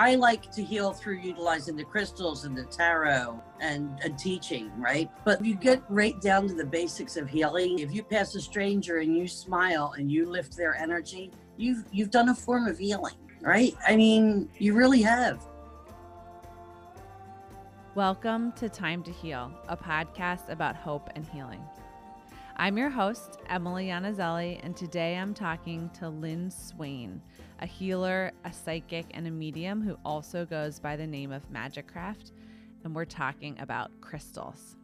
I like to heal through utilizing the crystals and the tarot and, and teaching, right? But you get right down to the basics of healing. If you pass a stranger and you smile and you lift their energy, you've you've done a form of healing, right? I mean, you really have. Welcome to Time to Heal, a podcast about hope and healing. I'm your host, Emily Yanazelli, and today I'm talking to Lynn Swain, a healer, a psychic, and a medium who also goes by the name of Magikcraft, and we're talking about crystals.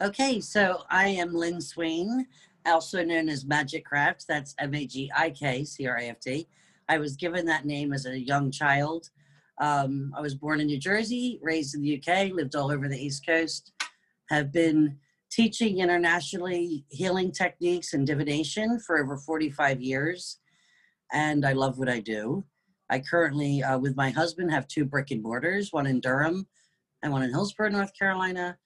Okay, so I am Lynn Swain, also known as Magikcraft. That's M A G I K C R A F T. I was given that name as a young child. Um, I was born in New Jersey, raised in the UK, lived all over the East Coast, have been teaching internationally healing techniques and divination for over 45 years. And I love what I do. I currently, uh, with my husband, have two brick and mortars, one in Durham and one in Hillsborough, North Carolina.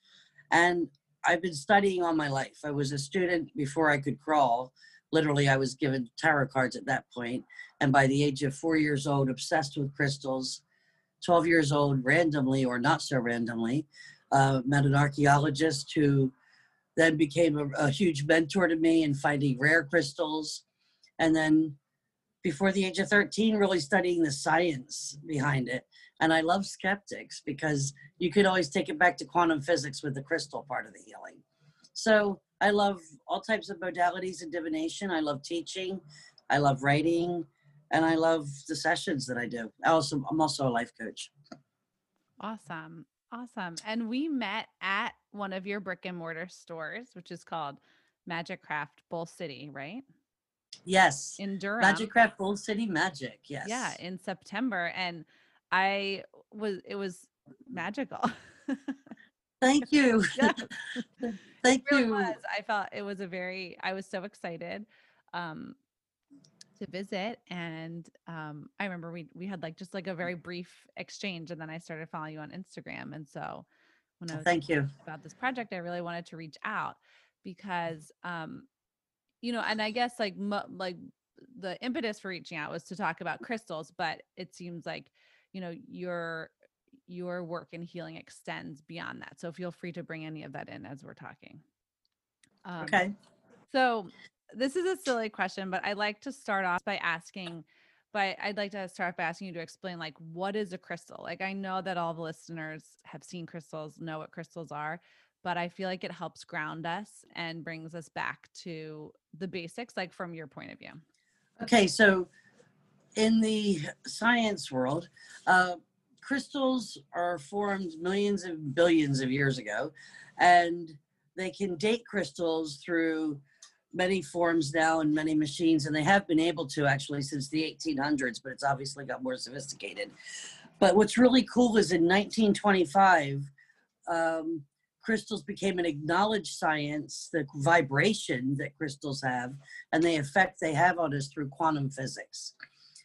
And I've been studying all my life. I was a student before I could crawl. Literally, I was given tarot cards at that point. And by the age of four years old, obsessed with crystals, 12 years old, randomly or not so randomly, uh, met an archaeologist who then became a, a huge mentor to me in finding rare crystals. And then before the age of 13, really studying the science behind it. And I love skeptics because you could always take it back to quantum physics with the crystal part of the healing. So I love all types of modalities of divination. I love teaching. I love writing and I love the sessions that I do. I also, I'm also a life coach. Awesome. Awesome. And we met at one of your brick and mortar stores, which is called Magikcraft Bull City, right? Yes. In Durham. Magikcraft Bull City Magic. Yes. Yeah, in September. And I was, it was magical. Thank you. Yeah. Thank it really you. was. I felt it was a very, I was so excited. Um, to visit and um, i remember we we had like just like a very brief exchange and then i started following you on instagram and so when i was Thank you. about this project i really wanted to reach out because um you know and i guess like like the impetus for reaching out was to talk about crystals but it seems like you know your your work in healing extends beyond that so feel free to bring any of that in as we're talking um, Okay. so this is a silly question, but I like to start off by asking, but I'd like to start by asking you to explain like what is a crystal? Like I know that all the listeners have seen crystals, know what crystals are, but I feel like it helps ground us and brings us back to the basics, like from your point of view. Okay. So, in the science world, uh, crystals are formed millions and billions of years ago, and they can date crystals through many forms now and many machines, and they have been able to actually since the 1800s, but it's obviously got more sophisticated. But what's really cool is in 1925, um, crystals became an acknowledged science, the vibration that crystals have, and the effect they have on us through quantum physics.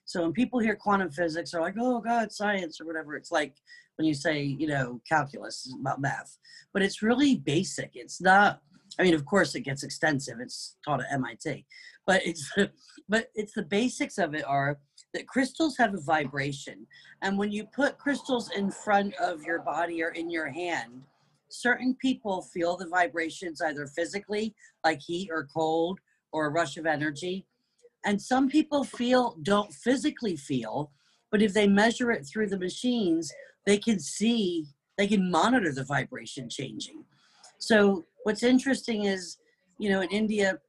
So when people hear quantum physics, they're like, oh, God, science or whatever. It's like when you say, you know, calculus is about math, but it's really basic. It's not I mean, of course, it gets extensive. It's taught at MIT, but it's but it's the basics of it are that crystals have a vibration, and when you put crystals in front of your body or in your hand, certain people feel the vibrations either physically, like heat or cold, or a rush of energy, and some people feel don't physically feel, but if they measure it through the machines, they can see they can monitor the vibration changing. So what's interesting is, you know, in India,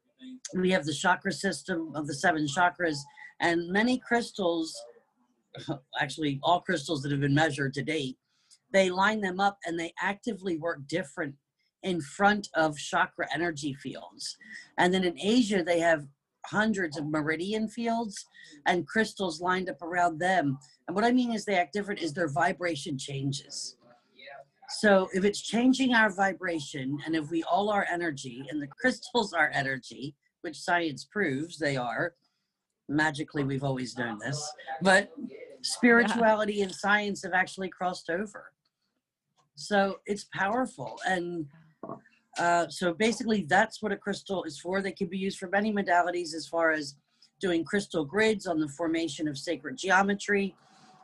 we have the chakra system of the seven chakras, and many crystals, actually all crystals that have been measured to date, they line them up and they actively work different in front of chakra energy fields. And then in Asia, they have hundreds of meridian fields and crystals lined up around them. And what I mean is they act different is their vibration changes. So if it's changing our vibration, and if we all are energy, and the crystals are energy, which science proves they are, magically we've always known this, but spirituality yeah. and science have actually crossed over. So it's powerful. And uh, so basically, that's what a crystal is for. They can be used for many modalities as far as doing crystal grids on the formation of sacred geometry.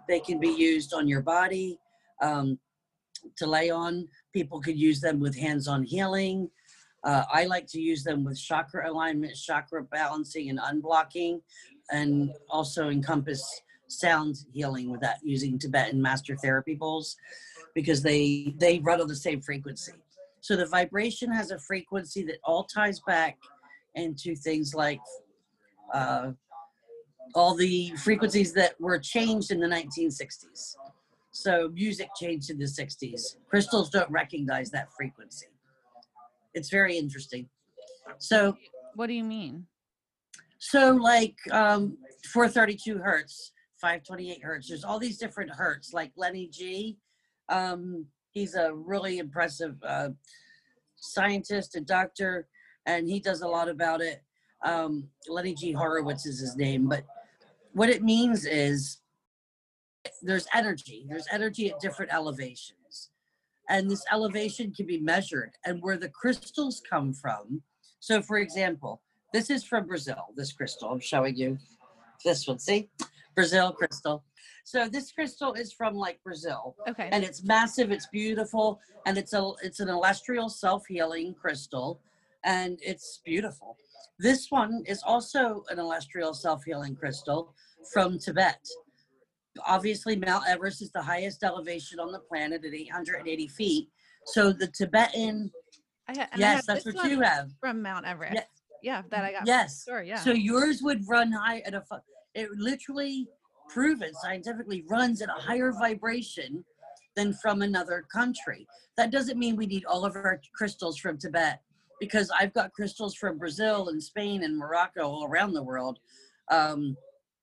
They can be used on your body um, to lay on. People could use them with hands on healing. Uh, I like to use them with chakra alignment, chakra balancing, and unblocking, and also encompass sound healing with that using Tibetan master therapy bowls because they they run on the same frequency. So the vibration has a frequency that all ties back into things like uh, all the frequencies that were changed in the 1960s. So music changed in the 60s. Crystals don't recognize that frequency. It's very interesting. So, What do you mean? so like um, 432 hertz, 528 hertz. There's all these different hertz, like Lenny G. Um, he's a really impressive uh, scientist and doctor, and he does a lot about it. Um, Lenny G. Horowitz is his name, but what it means is there's energy. There's energy at different elevations, and this elevation can be measured. And where the crystals come from. So, for example, this is from Brazil. This crystal I'm showing you. This one, see, Brazil crystal. So this crystal is from like Brazil, Okay. and it's massive. It's beautiful, and it's a it's an celestial self healing crystal, and it's beautiful. This one is also an celestial self healing crystal from Tibet. Obviously, Mount Everest is the highest elevation on the planet at 880 feet. So the Tibetan, ha- yes, that's what you have. from Mount Everest. Yeah, that I got. Yes. Sure. Yeah. So yours would run high at a, it literally proven scientifically runs at a higher vibration than from another country. That doesn't mean we need all of our crystals from Tibet because I've got crystals from Brazil and Spain and Morocco all around the world, um,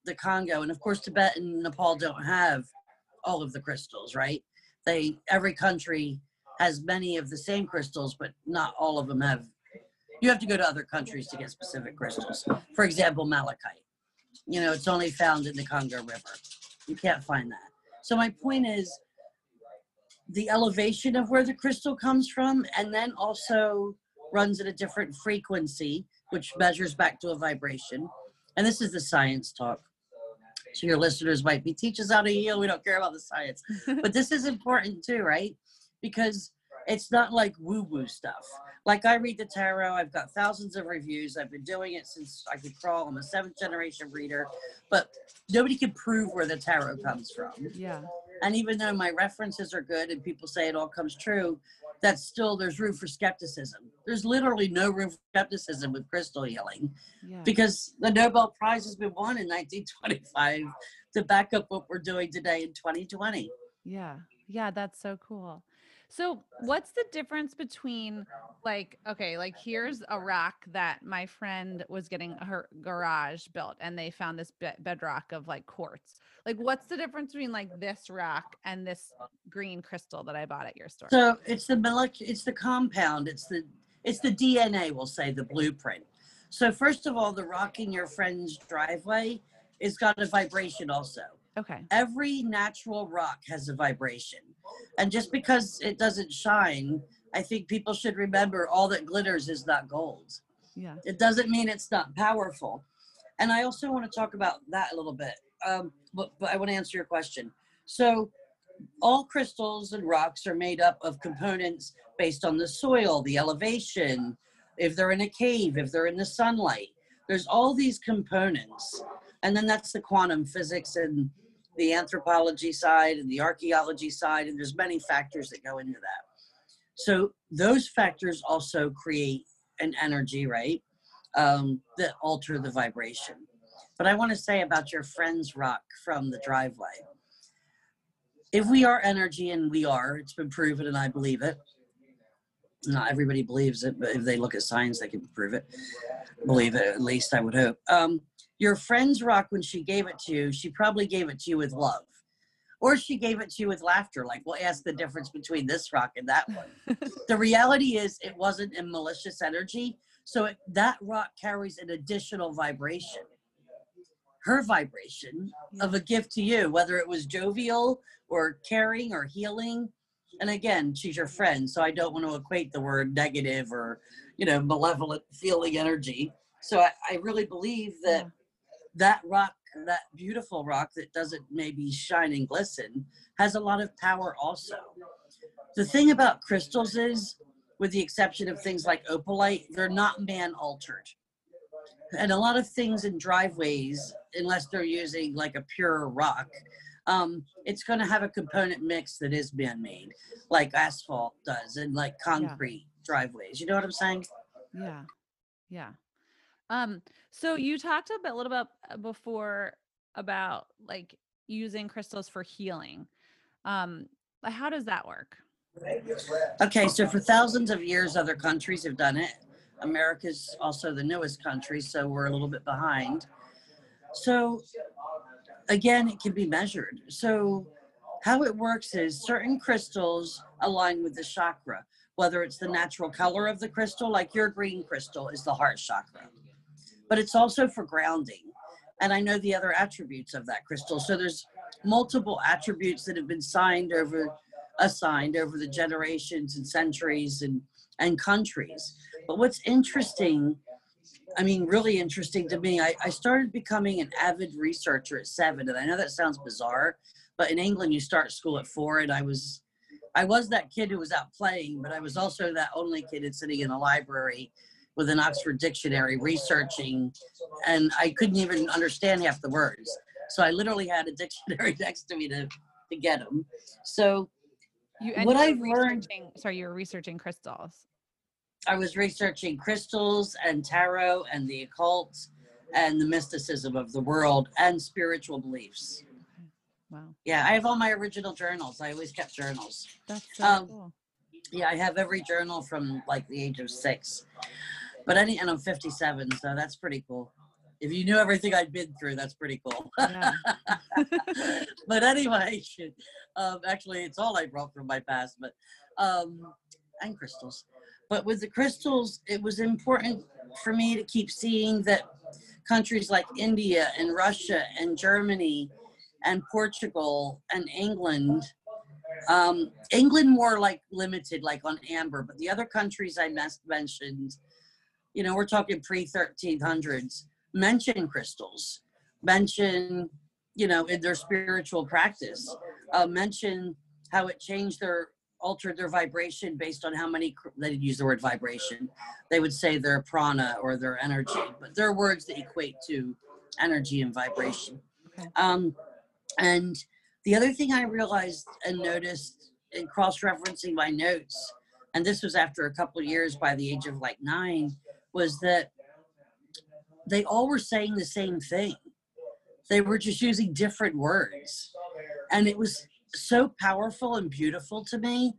the Congo, and of course Tibet and Nepal don't have all of the crystals, right? They every country has many of the same crystals, but not all of them have. You have to go to other countries to get specific crystals. For example, malachite. You know, it's only found in the Congo River. You can't find that. So my point is the elevation of where the crystal comes from, and then also runs at a different frequency, which measures back to a vibration. And this is the science talk. So your listeners might be teach us how to heal. We don't care about the science. But this is important too, right? Because it's not like woo-woo stuff. Like I read the tarot, I've got thousands of reviews. I've been doing it since I could crawl. I'm a seventh generation reader, but nobody can prove where the tarot comes from. yeah. And even though my references are good and people say it all comes true, that's still there's room for skepticism. There's literally no room for skepticism with crystal healing Yeah. because the Nobel Prize has been won in 1925 to back up what we're doing today in 2020. Yeah. Yeah, that's so cool. So, what's the difference between like okay, like here's a rock that my friend was getting her garage built and they found this be- bedrock of like quartz. Like what's the difference between like this rock and this green crystal that I bought at your store? So it's the molecular, it's the compound, it's the it's the DNA, we'll say, the blueprint. So first of all, the rock in your friend's driveway is got a vibration also. Okay. Every natural rock has a vibration. And just because it doesn't shine, I think people should remember all that glitters is not gold. Yeah. It doesn't mean it's not powerful. And I also want to talk about that a little bit. Um, but, but I want to answer your question. So, all crystals and rocks are made up of components based on the soil, the elevation, if they're in a cave, if they're in the sunlight. There's all these components. And then that's the quantum physics and the anthropology side and the archaeology side. And there's many factors that go into that. So, those factors also create an energy, right? Um, that alter the vibration. But I want to say about your friend's rock from the driveway. If we are energy, and we are, it's been proven, and I believe it. Not everybody believes it, but if they look at science, they can prove it. Believe it, at least I would hope. Um, your friend's rock, when she gave it to you, she probably gave it to you with love. Or she gave it to you with laughter, like, we'll ask the difference between this rock and that one. The reality is it wasn't a malicious energy so it, that rock carries an additional vibration. Her vibration of a gift to you whether it was jovial or caring or healing. And again she's your friend so i don't want to equate the word negative or you know malevolent feeling energy. So i, I really believe that that rock, that beautiful rock that doesn't maybe shine and glisten, has a lot of power also. The thing about crystals is, with the exception of things like opalite, they're not man altered. And a lot of things in driveways, unless they're using like a pure rock, um, it's going to have a component mix that is man made, like asphalt does, and like concrete driveways. You know what I'm saying? Yeah. Yeah. Um, so you talked a bit, a little bit uh, before about like using crystals for healing. Um, how does that work? Okay, so for thousands of years, other countries have done it. America's also the newest country, so we're a little bit behind. So, again, it can be measured. So, how it works is certain crystals align with the chakra, whether it's the natural color of the crystal, like your green crystal is the heart chakra, but it's also for grounding. And I know the other attributes of that crystal. So, there's multiple attributes that have been signed over assigned over the generations and centuries and and countries but what's interesting i mean really interesting to me I, I started becoming an avid researcher at seven and i know that sounds bizarre but in england you start school at four and i was i was that kid who was out playing but i was also that only kid that's sitting in a library with an oxford dictionary researching and i couldn't even understand half the words so i literally had a dictionary next to me to to get them so You What I've learned- researching- Sorry, you were researching crystals. I was researching crystals and tarot and the occult and the mysticism of the world and spiritual beliefs. Wow, Yeah, I have all my original journals. I always kept journals. that's so Um, cool. Yeah, I have every journal from like the age of six. But any, and I'm 57, so that's pretty cool. If you knew everything I'd been through, that's pretty cool. Yeah. but anyway, um, actually, it's all I brought from my past, but um, and crystals. But with the crystals, it was important for me to keep seeing that countries like India and Russia and Germany and Portugal and England, um, England more like limited, like on amber, but the other countries I mentioned, you know, we're talking pre 1300s, mention crystals, mention you know, in their spiritual practice. Uh, mention how it changed their, altered their vibration based on how many, they'd use the word vibration. They would say their prana or their energy, but they're words that equate to energy and vibration. Um, and the other thing I realized and noticed in cross referencing my notes, and this was after a couple of years by the age of like nine, was that they all were saying the same thing. They were just using different words. And it was so powerful and beautiful to me.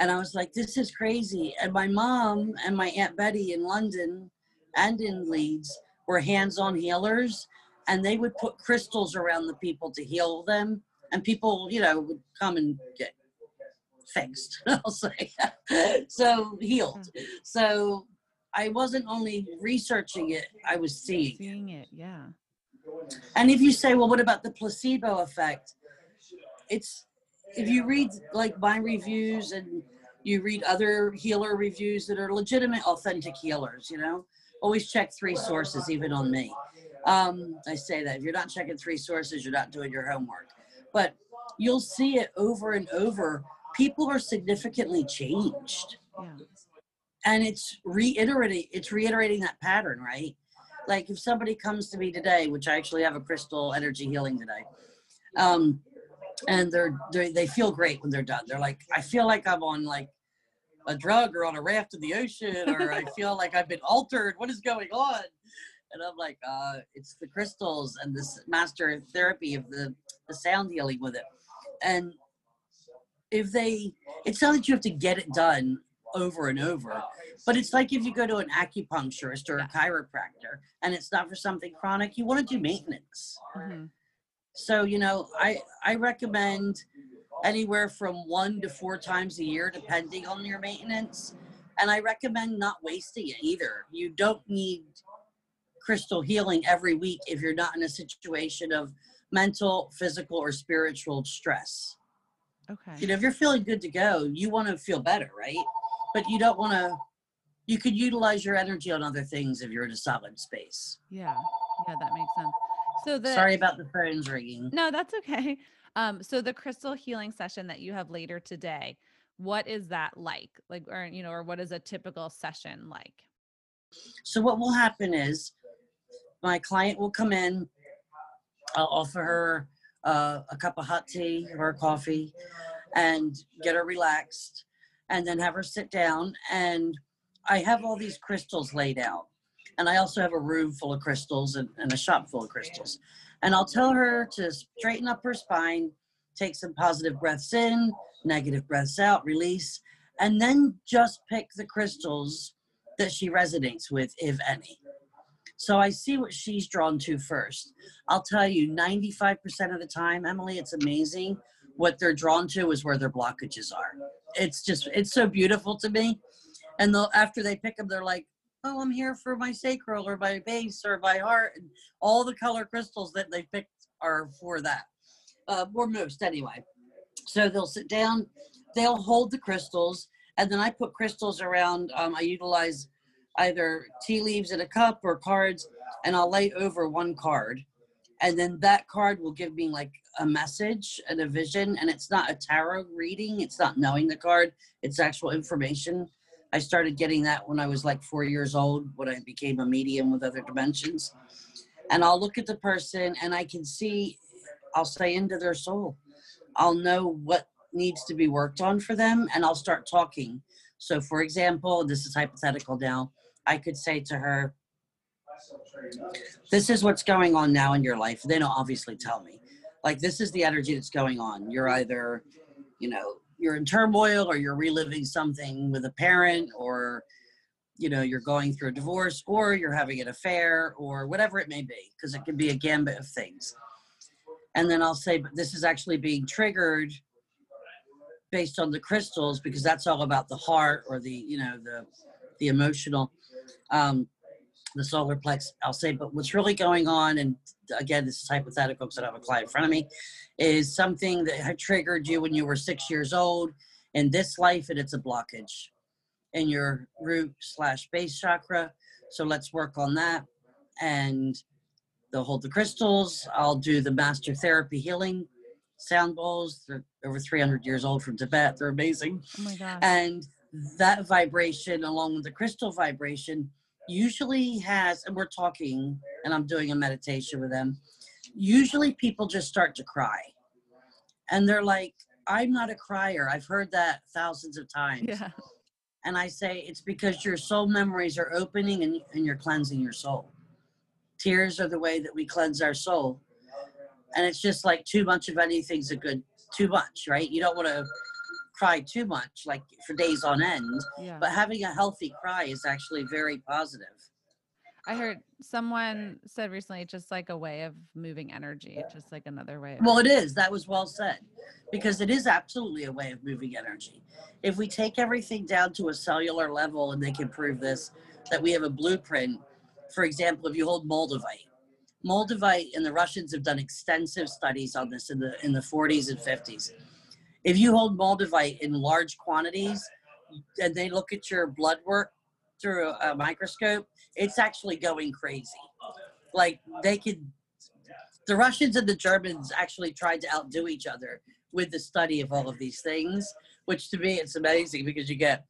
And i was like this is crazy. And my mom and my aunt betty in london and in leeds were hands-on healers. And they would put crystals around the people to heal them. And people you know would come and get fixed i'll say. So healed. Hmm. So i wasn't only researching it i was seeing it Seeing it, yeah. and if you say, well, what about the placebo effect? It's if you read like my reviews and you read other healer reviews that are legitimate, authentic healers, you know, always check three sources, even on me. Um, I say that if you're not checking three sources, you're not doing your homework. But you'll see it over and over. People are significantly changed Yeah. And it's reiterating it's reiterating that pattern right? Like if somebody comes to me today which i actually have a crystal energy healing today um and they're, they they feel great when they're done. They're like i feel like i'm on like a drug or on a raft in the ocean or i feel like i've been altered. What is going on? And i'm like uh it's the crystals and this master therapy of the the sound healing with it. And if they it's not that you have to get it done over and over but it's like if you go to an acupuncturist or a chiropractor and it's not for something chronic, you want to do maintenance. Mhm. So, you know, I I recommend anywhere from one to four times a year, depending on your maintenance. And I recommend not wasting it either. You don't need crystal healing every week if you're not in a situation of mental, physical, or spiritual stress. Okay. You know, if you're feeling good to go, you want to feel better, right? But you don't want to. You could utilize your energy on other things if you're in a solid space. Yeah. Yeah, that makes sense. So the Sorry about the phones ringing. No, that's okay. Um, so the crystal healing session that you have later today, what is that like? Like, or you know, or what is a typical session like? So what will happen is my client will come in. I'll offer her uh, a cup of hot tea or coffee and get her relaxed and then have her sit down and I have all these crystals laid out. And I also have a room full of crystals and, and a shop full of crystals. And I'll tell her to straighten up her spine, take some positive breaths in, negative breaths out, release, and then just pick the crystals that she resonates with, if any. So I see what she's drawn to first. I'll tell you, 95% of the time, Emily, it's amazing. What they're drawn to is where their blockages are. It's just, it's so beautiful to me. And they'll, after they pick them, they're like, oh, I'm here for my sacral or my base or my heart. And all the color crystals that they picked are for that, uh, or most anyway. So they'll sit down, they'll hold the crystals, and then I put crystals around. Um, I utilize either tea leaves in a cup or cards, and I'll lay over one card. And then that card will give me like a message and a vision. And it's not a tarot reading, it's not knowing the card, it's actual information. I started getting that when I was like four years old, when I became a medium with other dimensions. And I'll look at the person and I can see, I'll say into their soul. I'll know what needs to be worked on for them and I'll start talking. So, for example, this is hypothetical now. I could say to her, This is what's going on now in your life. They don't obviously tell me. Like, this is the energy that's going on. You're either, you know, you're in turmoil or you're reliving something with a parent or you know you're going through a divorce or you're having an affair or whatever it may be because it can be a gambit of things and then i'll say but this is actually being triggered based on the crystals because that's all about the heart or the you know the the emotional um the solar plex i'll say but what's really going on and again this is hypothetical because i don't have a client in front of me is something that had triggered you when you were six years old in this life and it's a blockage in your root slash base chakra. So let's work on that and they'll hold the crystals. I'll do the master therapy healing sound bowls. They're over 300 years old from tibet. They're amazing. Oh my gosh. and that vibration along with the crystal vibration usually has and we're talking and i'm doing a meditation with them usually people just start to cry. And they're like i'm not a crier. I've heard that thousands of times. Yeah. and i say it's because your soul memories are opening and, and you're cleansing your soul. Tears are the way that we cleanse our soul. And it's just like too much of anything's a good too much right? You don't want to cry too much like for days on end Yeah. but having a healthy cry is actually very positive I heard someone said recently it's just like a way of moving energy. Just like another way. Well it is that was well said because it is absolutely a way of moving energy if we take everything down to a cellular level and they can prove this that we have a blueprint for example if you hold moldavite moldavite and the russians have done extensive studies on this in the in the 40s and 50s if you hold moldavite in large quantities and they look at your blood work through a, a microscope it's actually going crazy like they could the russians and the germans actually tried to outdo each other with the study of all of these things which to me it's amazing because you get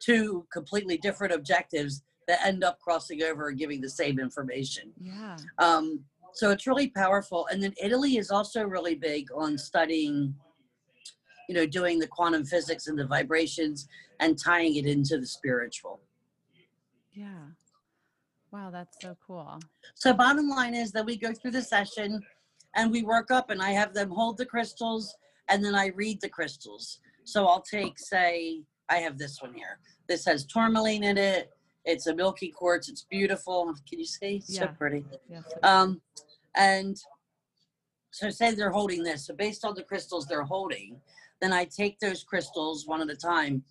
two completely different objectives that end up crossing over and giving the same information yeah. um, so it's really powerful. And then Italy is also really big on studying, you know, doing the quantum physics and the vibrations and tying it into the spiritual. Yeah. Wow, that's so cool. So bottom line is that we go through the session and we work up and I have them hold the crystals and then I read the crystals. So I'll take, say, I have this one here. This has tourmaline in it. It's a milky quartz. It's beautiful. Can you see? It's So pretty. Yes. Um, and so say they're holding this. So based on the crystals they're holding, then I take those crystals one at a time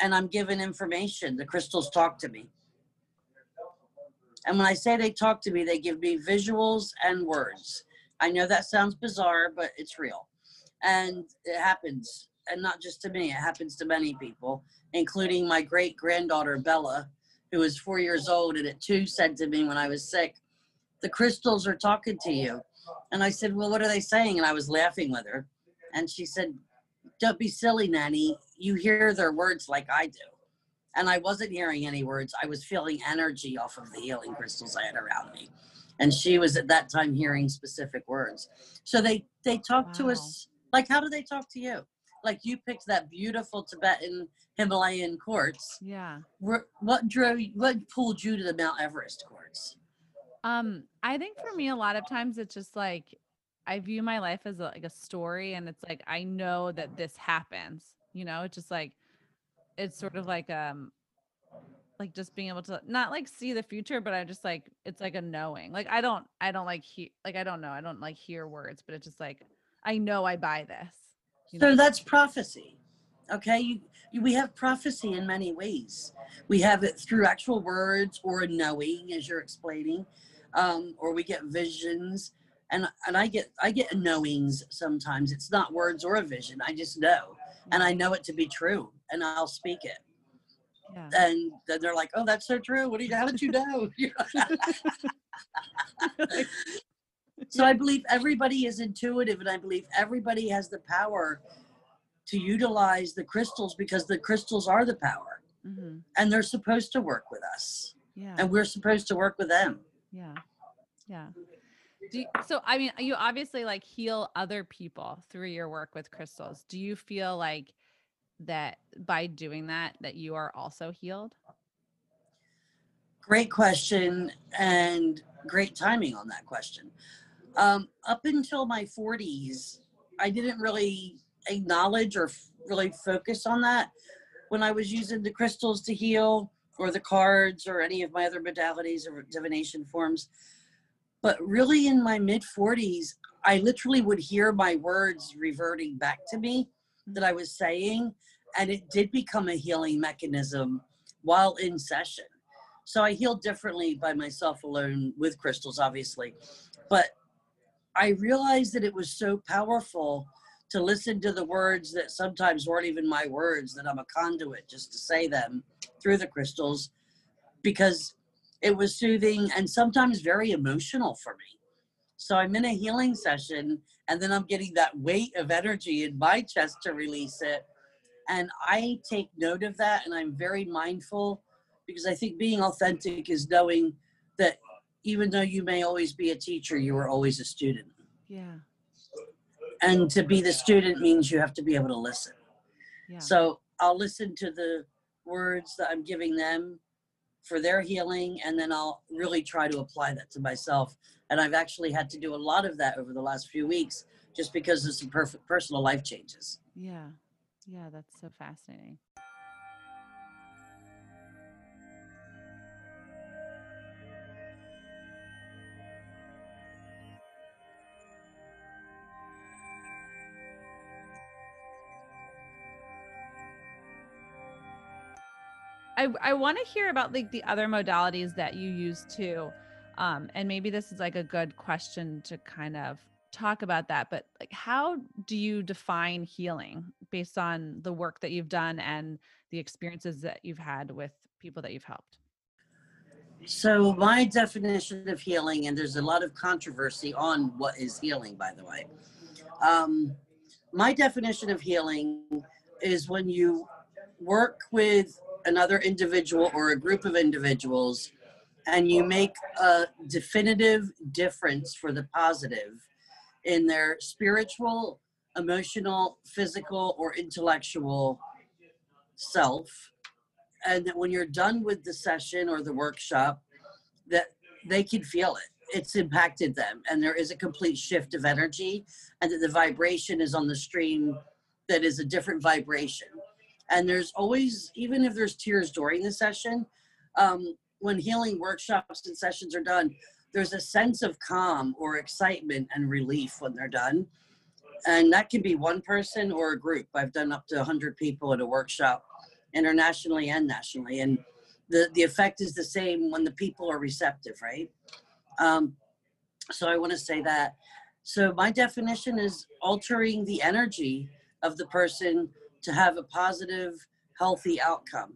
and I'm given information. The crystals talk to me. And when I say they talk to me, they give me visuals and words. I know that sounds bizarre, but it's real. And it happens. And not just to me, it happens to many people, including my great granddaughter, Bella, who was four years old and at two said to me when I was sick, the crystals are talking to you. And I said, Well, what are they saying? And I was laughing with her. And she said, Don't be silly, Nanny. You hear their words like I do. And I wasn't hearing any words. I was feeling energy off of the healing crystals I had around me. And she was at that time hearing specific words. So they they talk to us like how do they talk to you? Like you picked that beautiful Tibetan Himalayan quartz. Yeah. What you, what pulled you to the Mount Everest quartz? Um, I think for me, a lot of times it's just like I view my life as a, like a story, and it's like I know that this happens. You know, it's just like it's sort of like um, like just being able to not like see the future, but I just like it's like a knowing. Like I don't, I don't like hear, like I don't know, I don't like hear words, but it's just like I know I buy this. You So know? that's prophecy. Okay, you, you, we have prophecy in many ways. We have it through actual words or knowing, as you're explaining, um, or we get visions. And and I get I get knowings sometimes. It's not words or a vision. I just know, and I know it to be true, and I'll speak it. Yeah. And then they're like, "Oh, that's so true. What do you? How did you know?" so I believe everybody is intuitive, and I believe everybody has the power to utilize the crystals because the crystals are the power, hmm and they're supposed to work with us, Yeah. and we're supposed to work with them. Yeah. Yeah. You, so I mean you obviously like heal other people through your work with crystals. Do you feel like that by doing that that you are also healed? Great question and great timing on that question. Um, up until my 40s, I didn't really acknowledge or f- really focus on that when I was using the crystals to heal or the cards or any of my other modalities or divination forms. But really, in my mid 40s, I literally would hear my words reverting back to me that I was saying, and it did become a healing mechanism while in session. So I healed differently by myself alone with crystals, obviously. But I realized that it was so powerful to listen to the words that sometimes weren't even my words, that I'm a conduit just to say them through the crystals because it was soothing and sometimes very emotional for me. So I'm in a healing session and then I'm getting that weight of energy in my chest to release it. And I take note of that and I'm very mindful because I think being authentic is knowing that even though you may always be a teacher, you were always a student. Yeah. And to be the student means you have to be able to listen. Yeah. So I'll listen to the words that I'm giving them for their healing, and then I'll really try to apply that to myself. And I've actually had to do a lot of that over the last few weeks just because of some perfect personal life changes. yeah. Yeah, that's so fascinating. I, I want to hear about like the other modalities that you use too. Um, and maybe this is like a good question to kind of talk about that, but like how do you define healing based on the work that you've done and the experiences that you've had with people that you've helped? So, my definition of healing, and there's a lot of controversy on what is healing, by the way. Um, my definition of healing is when you work with another individual or a group of individuals and you make a definitive difference for the positive in their spiritual, emotional, physical, or intellectual self and that when you're done with the session or the workshop that they can feel it. It's impacted them and there is a complete shift of energy and that the vibration is on the stream that is a different vibration and there's always even if there's tears during the session um, when healing workshops and sessions are done there's a sense of calm or excitement and relief when they're done. And that can be one person or a group. I've done up to 100 people at a workshop internationally and nationally and the the effect is the same when the people are receptive right? Um, so i want to say that. So my definition is altering the energy of the person to have a positive healthy outcome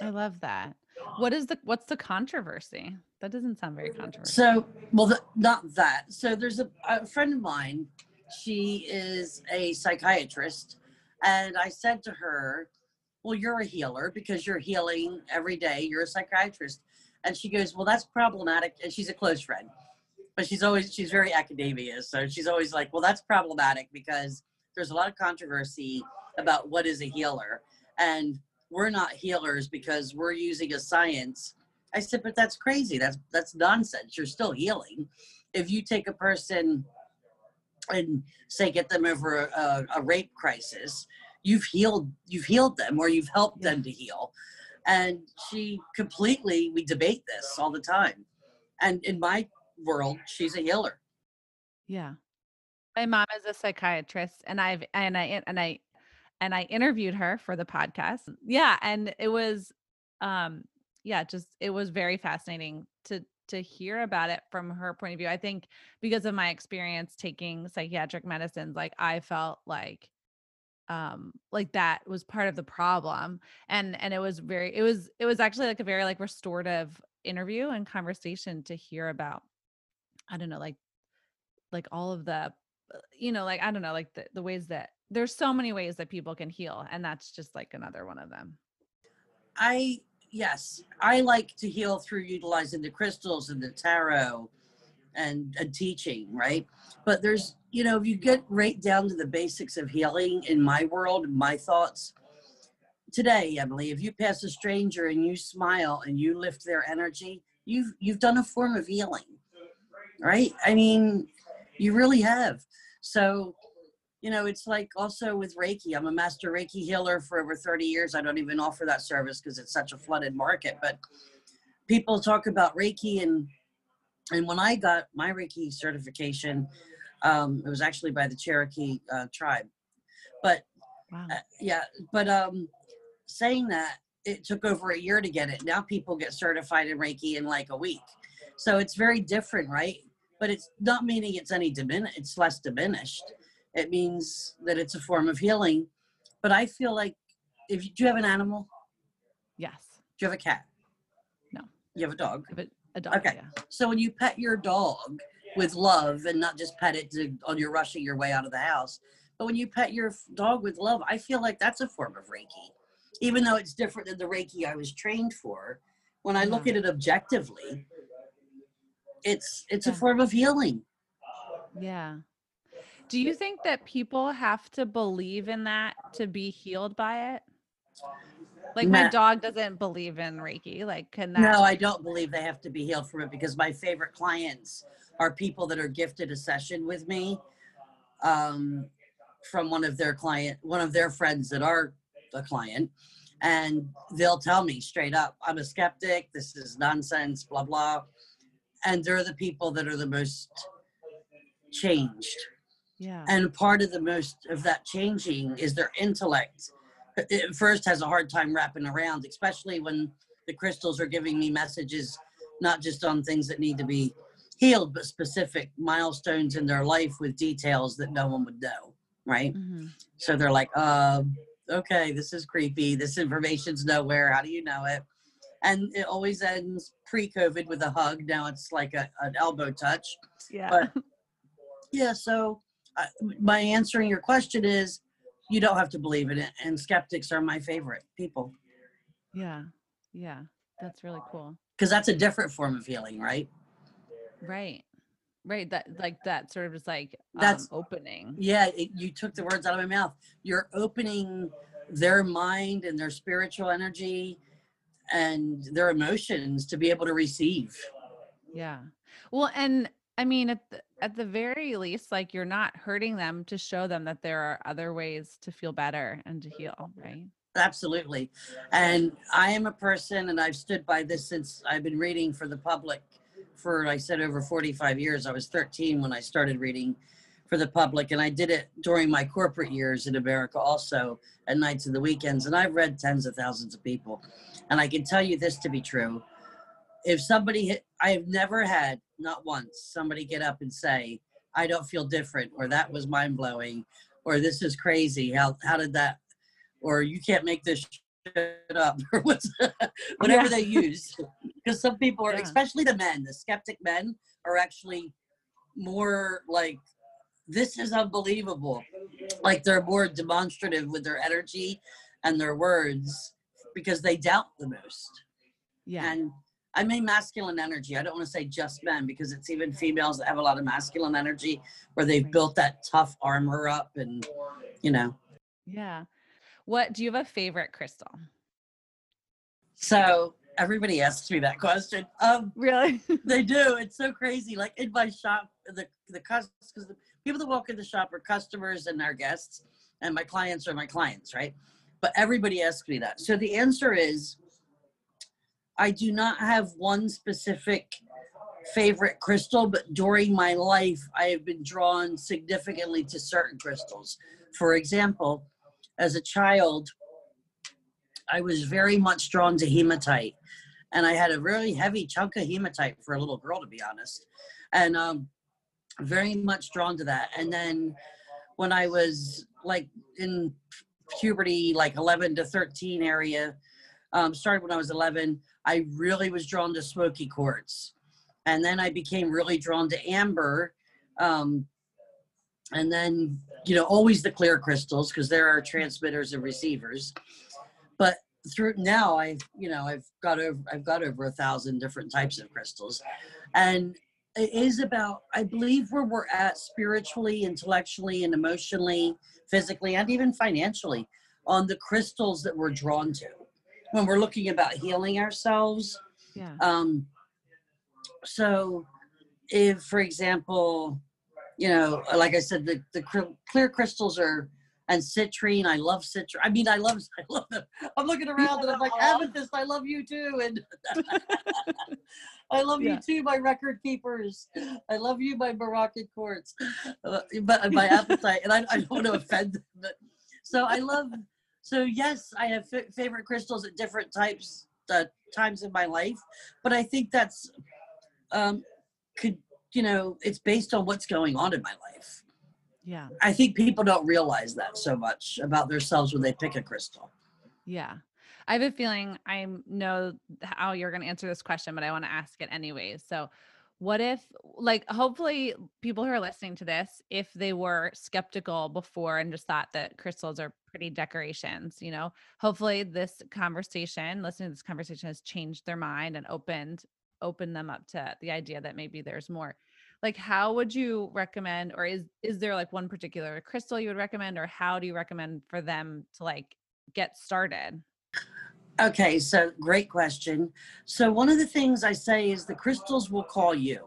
I love that. What is the what's the controversy? That doesn't sound very controversial. So, well, the, not that. So, there's a, a friend of mine. She is a psychiatrist, and I said to her, "Well, you're a healer because you're healing every day. You're a psychiatrist." And she goes, "Well, that's problematic." And she's a close friend, but she's always she's very academia, so she's always like, "Well, that's problematic because there's a lot of controversy about what is a healer, and we're not healers because we're using a science." I said, "But that's crazy. That's that's nonsense. You're still healing. If you take a person." and say get them over a, a, rape crisis you've healed you've healed them or you've helped them to heal and she completely we debate this all the time and in my world she's a healer yeah my mom is a psychiatrist and i've and i and i and i interviewed her for the podcast yeah and it was um yeah just it was very fascinating to to hear about it from her point of view. I think because of my experience taking psychiatric medicines, like I felt like um like that was part of the problem and and it was very it was it was actually like a very like restorative interview and conversation to hear about i don't know like like all of the Uh, you know like i don't know like the, the ways that there's so many ways that people can heal and that's just like another one of them i yes, I like to heal through utilizing the crystals and the tarot and, and teaching, right? But there's, you know, if you get right down to the basics of healing in my world, my thoughts, today, Emily, if you pass a stranger and you smile and you lift their energy, you've you've done a form of healing. Right? I mean, you really have. So you know, it's like also with Reiki. I'm a master Reiki healer for over 30 years. I don't even offer that service because it's such a flooded market. But people talk about Reiki and and when I got my Reiki certification, um, it was actually by the Cherokee uh, tribe. But wow. uh, yeah, but um, saying that it took over a year to get it. Now people get certified in Reiki in like a week. So it's very different, right? But it's not meaning it's any diminished. It's less diminished it means that it's a form of healing. But I feel like if you, do you have an animal? Yes. Do you have a cat? No. You have a dog? Have a dog. Okay. Yeah. So when you pet your dog with love and not just pet it to, on your rushing your way out of the house, but when you pet your dog with love, I feel like that's a form of Reiki. Even though it's different than the Reiki I was trained for, when I yeah. look mm-hmm. at it objectively, it's it's yeah. a form of healing. Yeah. Do you think that people have to believe in that to be healed by it? Like my dog doesn't believe in Reiki. Like, can that? No, I don't believe they have to be healed from it because my favorite clients are people that are gifted a session with me um, from one of their client, one of their friends that are a client, and they'll tell me straight up, "I'm a skeptic. This is nonsense." Blah blah, and they're the people that are the most changed yeah. And part of the most of that changing is their intellect. It first has a hard time wrapping around, especially when the crystals are giving me messages, not just on things that need to be healed, but specific milestones in their life with details that no one would know. Right. Mm-hmm. So they're like, uh, okay, this is creepy. This information's nowhere. How do you know it? And it always ends pre COVID with a hug. Now it's like a, an elbow touch. Yeah. But yeah, so my answering your question is you don't have to believe in it and skeptics are my favorite people. Yeah. Yeah. That's really cool. Because that's a different form of healing right? Right. Right that like that sort of is like um, that's opening. yeah it, you took the words out of my mouth. You're opening their mind and their spiritual energy and their emotions to be able to receive yeah well and I mean, at the, at the very least, like you're not hurting them to show them that there are other ways to feel better and to heal, right? Absolutely. And I am a person, and I've stood by this since I've been reading for the public for, I said, over 45 years. I was 13 when I started reading for the public, and I did it during my corporate years in America also at nights and the weekends. And I've read tens of thousands of people. And I can tell you this to be true if somebody i have never had not once somebody get up and say i don't feel different or that was mind-blowing or this is crazy how how did that or you can't make this shit up or whatever Yeah. they use. Because some people are, Yeah. especially the men, the skeptic men, are actually more like, this is unbelievable. Like they're more demonstrative with their energy and their words because they doubt the most. Yeah. And I mean masculine energy. I don't want to say just men because it's even females that have a lot of masculine energy where they've Right. built that tough armor up and you know. Yeah. What do you have a favorite crystal? So everybody asks me that question. Um Really? they do. It's so crazy. Like in my shop, the the customers, because the people that walk in the shop are customers and our guests, and my clients are my clients, right? But everybody asks me that. So the answer is, I do not have one specific favorite crystal, but during my life, I have been drawn significantly to certain crystals. For example, as a child, I was very much drawn to hematite and I had a really heavy chunk of hematite for a little girl, to be honest, and um, very much drawn to that. And then when I was like in puberty, like 11 to 13 area, um, started when I was 11, I really was drawn to smoky quartz, and then I became really drawn to amber. Um, and then, you know, always the clear crystals because there are transmitters and receivers. But through now i've you know i've got over i've got over a thousand different types of crystals and it is about i believe where we're at spiritually intellectually and emotionally physically and even financially on the crystals that we're drawn to when we're looking about healing ourselves Yeah. um so if for example you know like i said the, the clear crystals are and citrine i love citrine i mean i love i love them. I'm looking around and i'm like amethyst i love you too and i love Yeah. you too my record keepers. I love you my moroccan quartz uh, but my apatite and I, I don't want to offend them but so i love so yes i have f- favorite crystals at different types uh, times in my life but i think that's um could you know it's based on what's going on in my life Yeah. i think people don't realize that so much about themselves when they pick a crystal Yeah. I have a feeling I know how you're going to answer this question, but I want to ask it anyways. So, what if, like, hopefully, people who are listening to this, if they were skeptical before and just thought that crystals are pretty decorations, you know, hopefully, this conversation, listening to this conversation, has changed their mind and opened opened them up to the idea that maybe there's more. Like, how would you recommend, or is is there like one particular crystal you would recommend, or how do you recommend for them to like get started? Okay, so great question. So one of the things I say is the crystals will call you.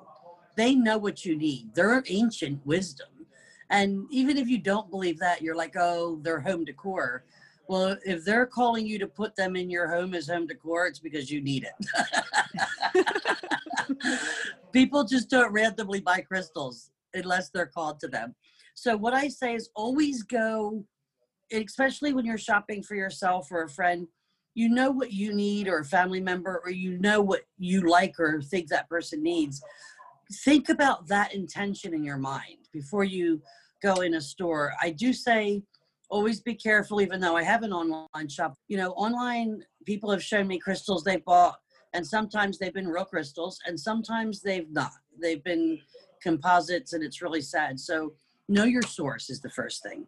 They know what you need. They're ancient wisdom. And even if you don't believe that, you're like, oh, they're home decor. Well, if they're calling you to put them in your home as home decor, it's because you need it. People just don't randomly buy crystals unless they're called to them. So what I say is always go, especially when you're shopping for yourself or a friend, you know what you need or a family member or you know what you like or think that person needs. Think about that intention in your mind before you go in a store. I do say always be careful even though i have an online shop. You know online people have shown me crystals they bought and sometimes they've been real crystals and sometimes they've not. They've been composites and it's really sad. So know your source is the first thing.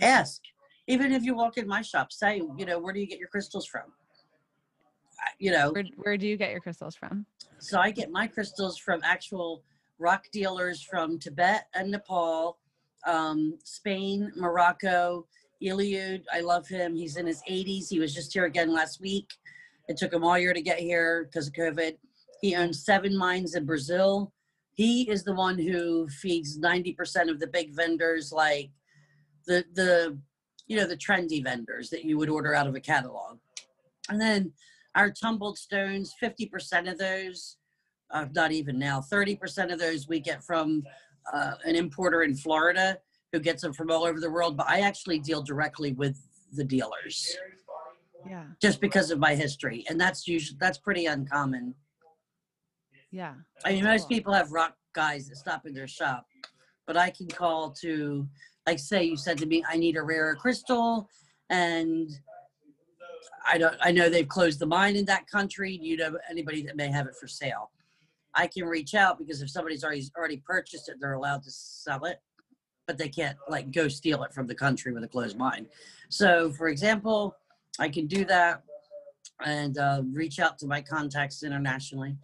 Ask. Even if you walk in my shop say you know where do you get your crystals from? You know Where, where do you get your crystals from? so i get my crystals from actual rock dealers from tibet and nepal um, spain morocco Iliud, i love him. He's in his 80s he was just here again last week it took him all year to get here because of covid. He owns seven mines in brazil. He is the one who feeds 90% of the big vendors like the the you know the trendy vendors that you would order out of a catalog. And then our tumbled stones 50% of those uh, not even now 30% of those we get from uh, an importer in florida who gets them from all over the world but i actually deal directly with the dealers Yeah. just because of my history and that's usually that's pretty uncommon Yeah. I mean, That's most cool. people have rock guys that stop in their shop, but I can call to, like, say you said to me, I need a rare crystal, and I don't. I know they've closed the mine in that country. Do you know anybody that may have it for sale? I can reach out because if somebody's already already purchased it, they're allowed to sell it, but they can't like go steal it from the country with a closed mine. So, for example, I can do that and uh, reach out to my contacts internationally,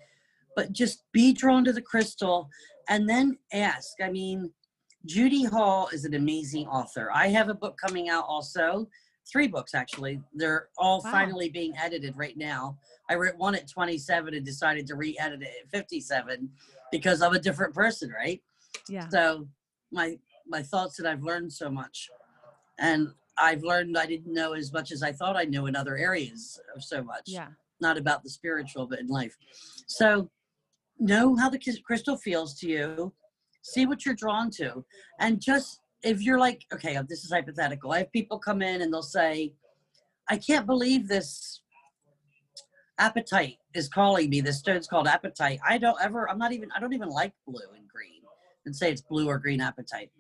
but just be drawn to the crystal and then ask. I mean, Judy Hall is an amazing author. I have a book coming out also, three books actually. They're all Wow. finally being edited right now. I wrote one at 27 and decided to re-edit it at 57 because I'm a different person, right? Yeah. So my my thoughts that I've learned so much, and I've learned I didn't know as much as I thought I knew in other areas of so much. Yeah. Not about the spiritual, but in life. So know how the crystal feels to you. See what you're drawn to, and just if you're like, okay, uh, this is hypothetical. I have people come in and they'll say, "I can't believe this." Apatite is calling me. This stone's called apatite. I don't ever. I'm not even. I don't even like blue and green and say it's blue or green apatite.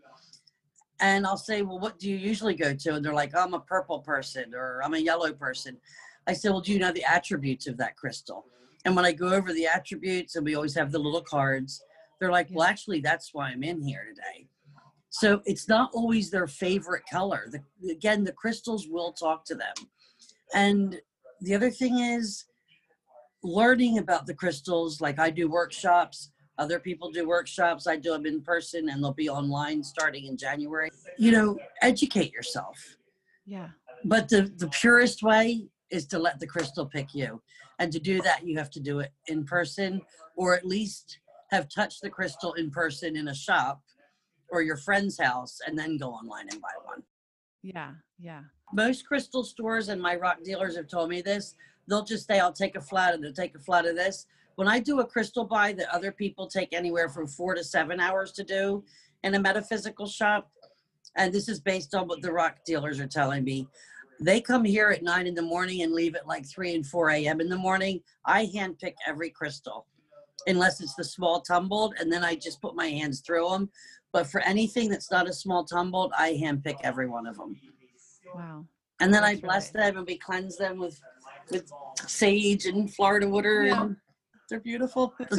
And I'll say, well, what do you usually go to? And they're like, I'm a purple person or I'm a yellow person. I say, well, do you know the attributes of that crystal? And when I go over the attributes, and we always have the little cards, they're like, well, actually, that's why I'm in here today. So it's not always their favorite color. The, again, the crystals will talk to them. And the other thing is learning about the crystals. Like I do workshops, other people do workshops. I do them in person and they'll be online starting in January. You know, educate yourself. Yeah. But the, the purest way is to let the crystal pick you. And to do that, you have to do it in person or at least have touched the crystal in person in a shop or your friend's house and then go online and buy one. Yeah. Yeah. Most crystal stores and my rock dealers have told me this. They'll just say, I'll take a flat and they'll take a flat of this. When I do a crystal buy that other people take anywhere from four to seven hours to do in a metaphysical shop, and this is based on what the rock dealers are telling me, they come here at nine in the morning and leave at like 3 and 4 a.m. in the morning. I handpick every crystal, unless it's the small tumbled, and then I just put my hands through them. But for anything that's not a small tumbled, I handpick every one of them. Wow. And then I bless really- them and we cleanse them with with sage and Florida water Yeah. and they're beautiful.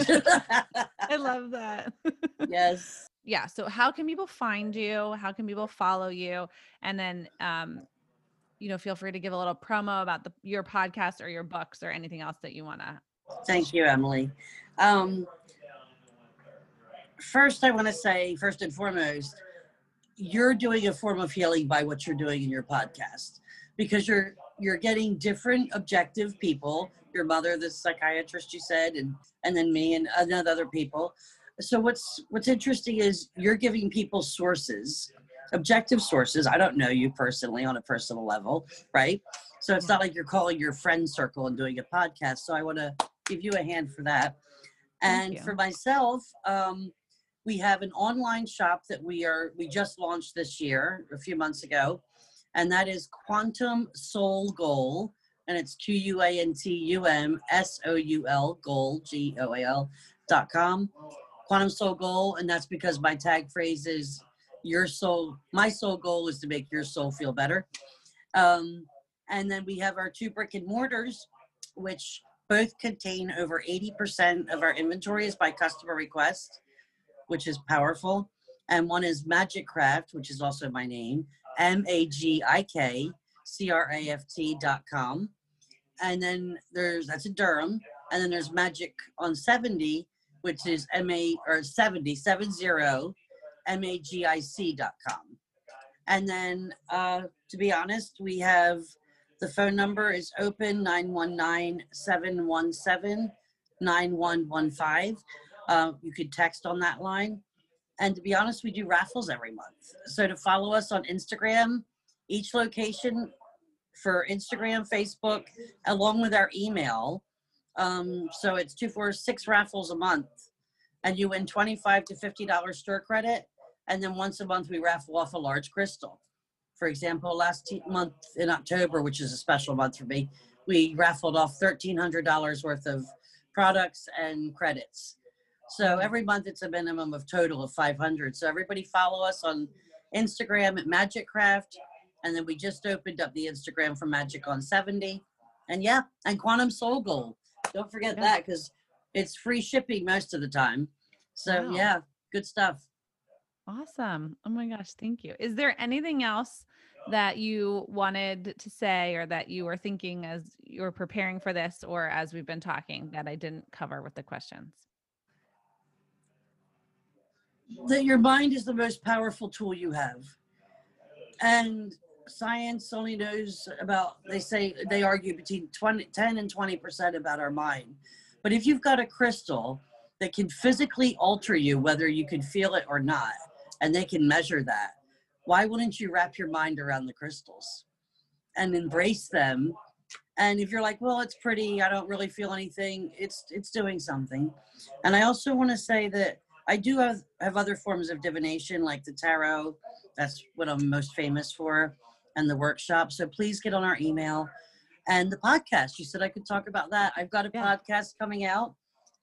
I love that. yes. yeah. So how can people find you? How can people follow you? And then um, you know, feel free to give a little promo about the your podcast or your books or anything else that you want to. Thank you, Emily. Um, first, I want to say, first and foremost, you're doing a form of healing by what you're doing in your podcast because you're you're getting different objective people. Your mother, the psychiatrist, you said, and and then me and another other people. So what's what's interesting is you're giving people sources, objective sources. I don't know you personally on a personal level, right? So it's not like you're calling your friend circle and doing a podcast. So I want to give you a hand for that. And for myself, um, we have an online shop that we are we just launched this year, a few months ago, and that is Quantum Soul Goal, and it's Q U A N T U M S O U L Goal G O A L dot com. Quantum Soul Goal, and that's because my tag phrase is your soul. My soul goal is to make your soul feel better. Um, and then we have our two brick and mortars, which both contain over 80% of our inventory is by customer request, which is powerful. And one is Magikcraft, which is also my name, M A G I K C R A F T dot com. And then there's, that's in Durham. And then there's Magic on 70, which is M A or 70, 70, M A G I C dot com. And then, uh, to be honest, we have the phone number is open 919 717 9115. Uh, you could text on that line. And to be honest, we do raffles every month. So to follow us on Instagram, each location for Instagram, Facebook, along with our email. Um, so it's two, four, six raffles a month. And you win 25 to $50 store credit. And then once a month, we raffle off a large crystal. For example, last t- month in October, which is a special month for me, we raffled off $1,300 worth of products and credits. So every month it's a minimum of total of 500. So everybody follow us on Instagram at Magikcraft. And then we just opened up the Instagram for Magic on 70. And yeah, and Quantum Soul Goal. Don't forget Yeah. that because it's free shipping most of the time. So Wow. yeah, good stuff. Awesome. Oh my gosh, thank you. Is there anything else that you wanted to say or that you were thinking as you were preparing for this or as we've been talking that I didn't cover with the questions? that your mind is the most powerful tool you have. And science only knows about, they say, they argue between 20, 10 and 20% about our mind. But if you've got a crystal that can physically alter you, whether you can feel it or not, and they can measure that, why wouldn't you wrap your mind around the crystals and embrace them? And if you're like, well, it's pretty, I don't really feel anything, it's it's doing something. And I also want to say that I do have, have other forms of divination like the tarot. That's what I'm most famous for, and the workshop. So please get on our email and the podcast. You said I could talk about that. I've got a Yeah. podcast coming out.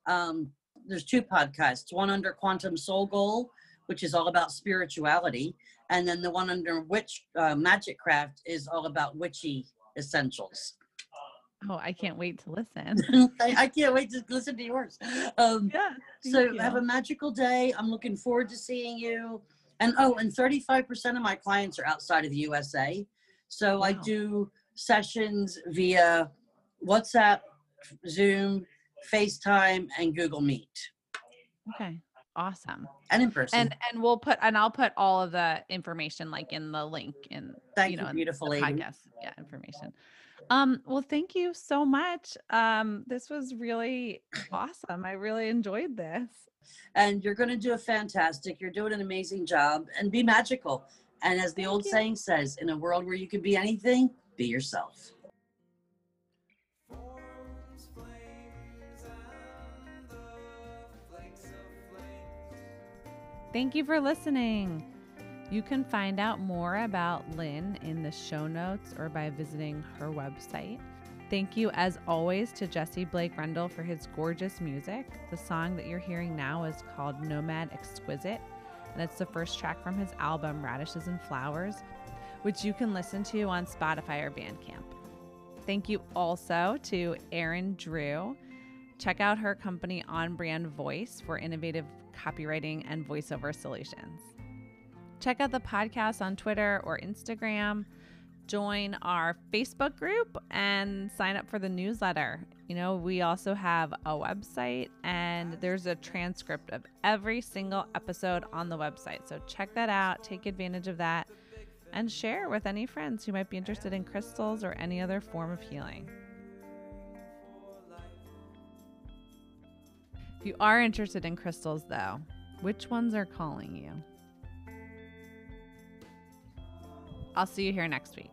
Um, there's two podcasts. One under Quantum Soul Goal, which is all about spirituality, and then the one under Witch uh, Magikcraft is all about witchy essentials. Oh, I can't wait to listen. I, I can't wait to listen to yours. Um, yeah. so thank have a magical day. I'm looking forward to seeing you. And oh, and 35% of my clients are outside of the USA. So I do sessions via WhatsApp, Zoom, FaceTime, and Google Meet, Okay. Awesome. and in person. And and we'll put and I'll put all of the information like in the link in Thank you you, know in beautiful the lady. podcast yeah information. Um well thank you so much. Um this was really awesome. I really enjoyed this. and you're going to do a fantastic. You're doing an amazing job, and be magical. And as the Thank old you. saying says, in a world where you can be anything, be yourself. Forms, flames, and the flakes of flame. Thank you for listening. You can find out more about Lynn in the show notes or by visiting her website. Thank you, as always, to Jesse Blake Rendell for his gorgeous music. The song that you're hearing now is called Nomad Exquisite, and it's the first track from his album Radishes and Flowers, which you can listen to on Spotify or Bandcamp. Thank you also to Erin Drew. Check out her company On Brand Voice for innovative copywriting and voiceover solutions. Check out the podcast on Twitter or Instagram. Join our Facebook group and sign up for the newsletter. You know, we also have a website and there's a transcript of every single episode on the website. So check that out, take advantage of that, and share with any friends who might be interested in crystals or any other form of healing. If you are interested in crystals, though, which ones are calling you? I'll see you here next week.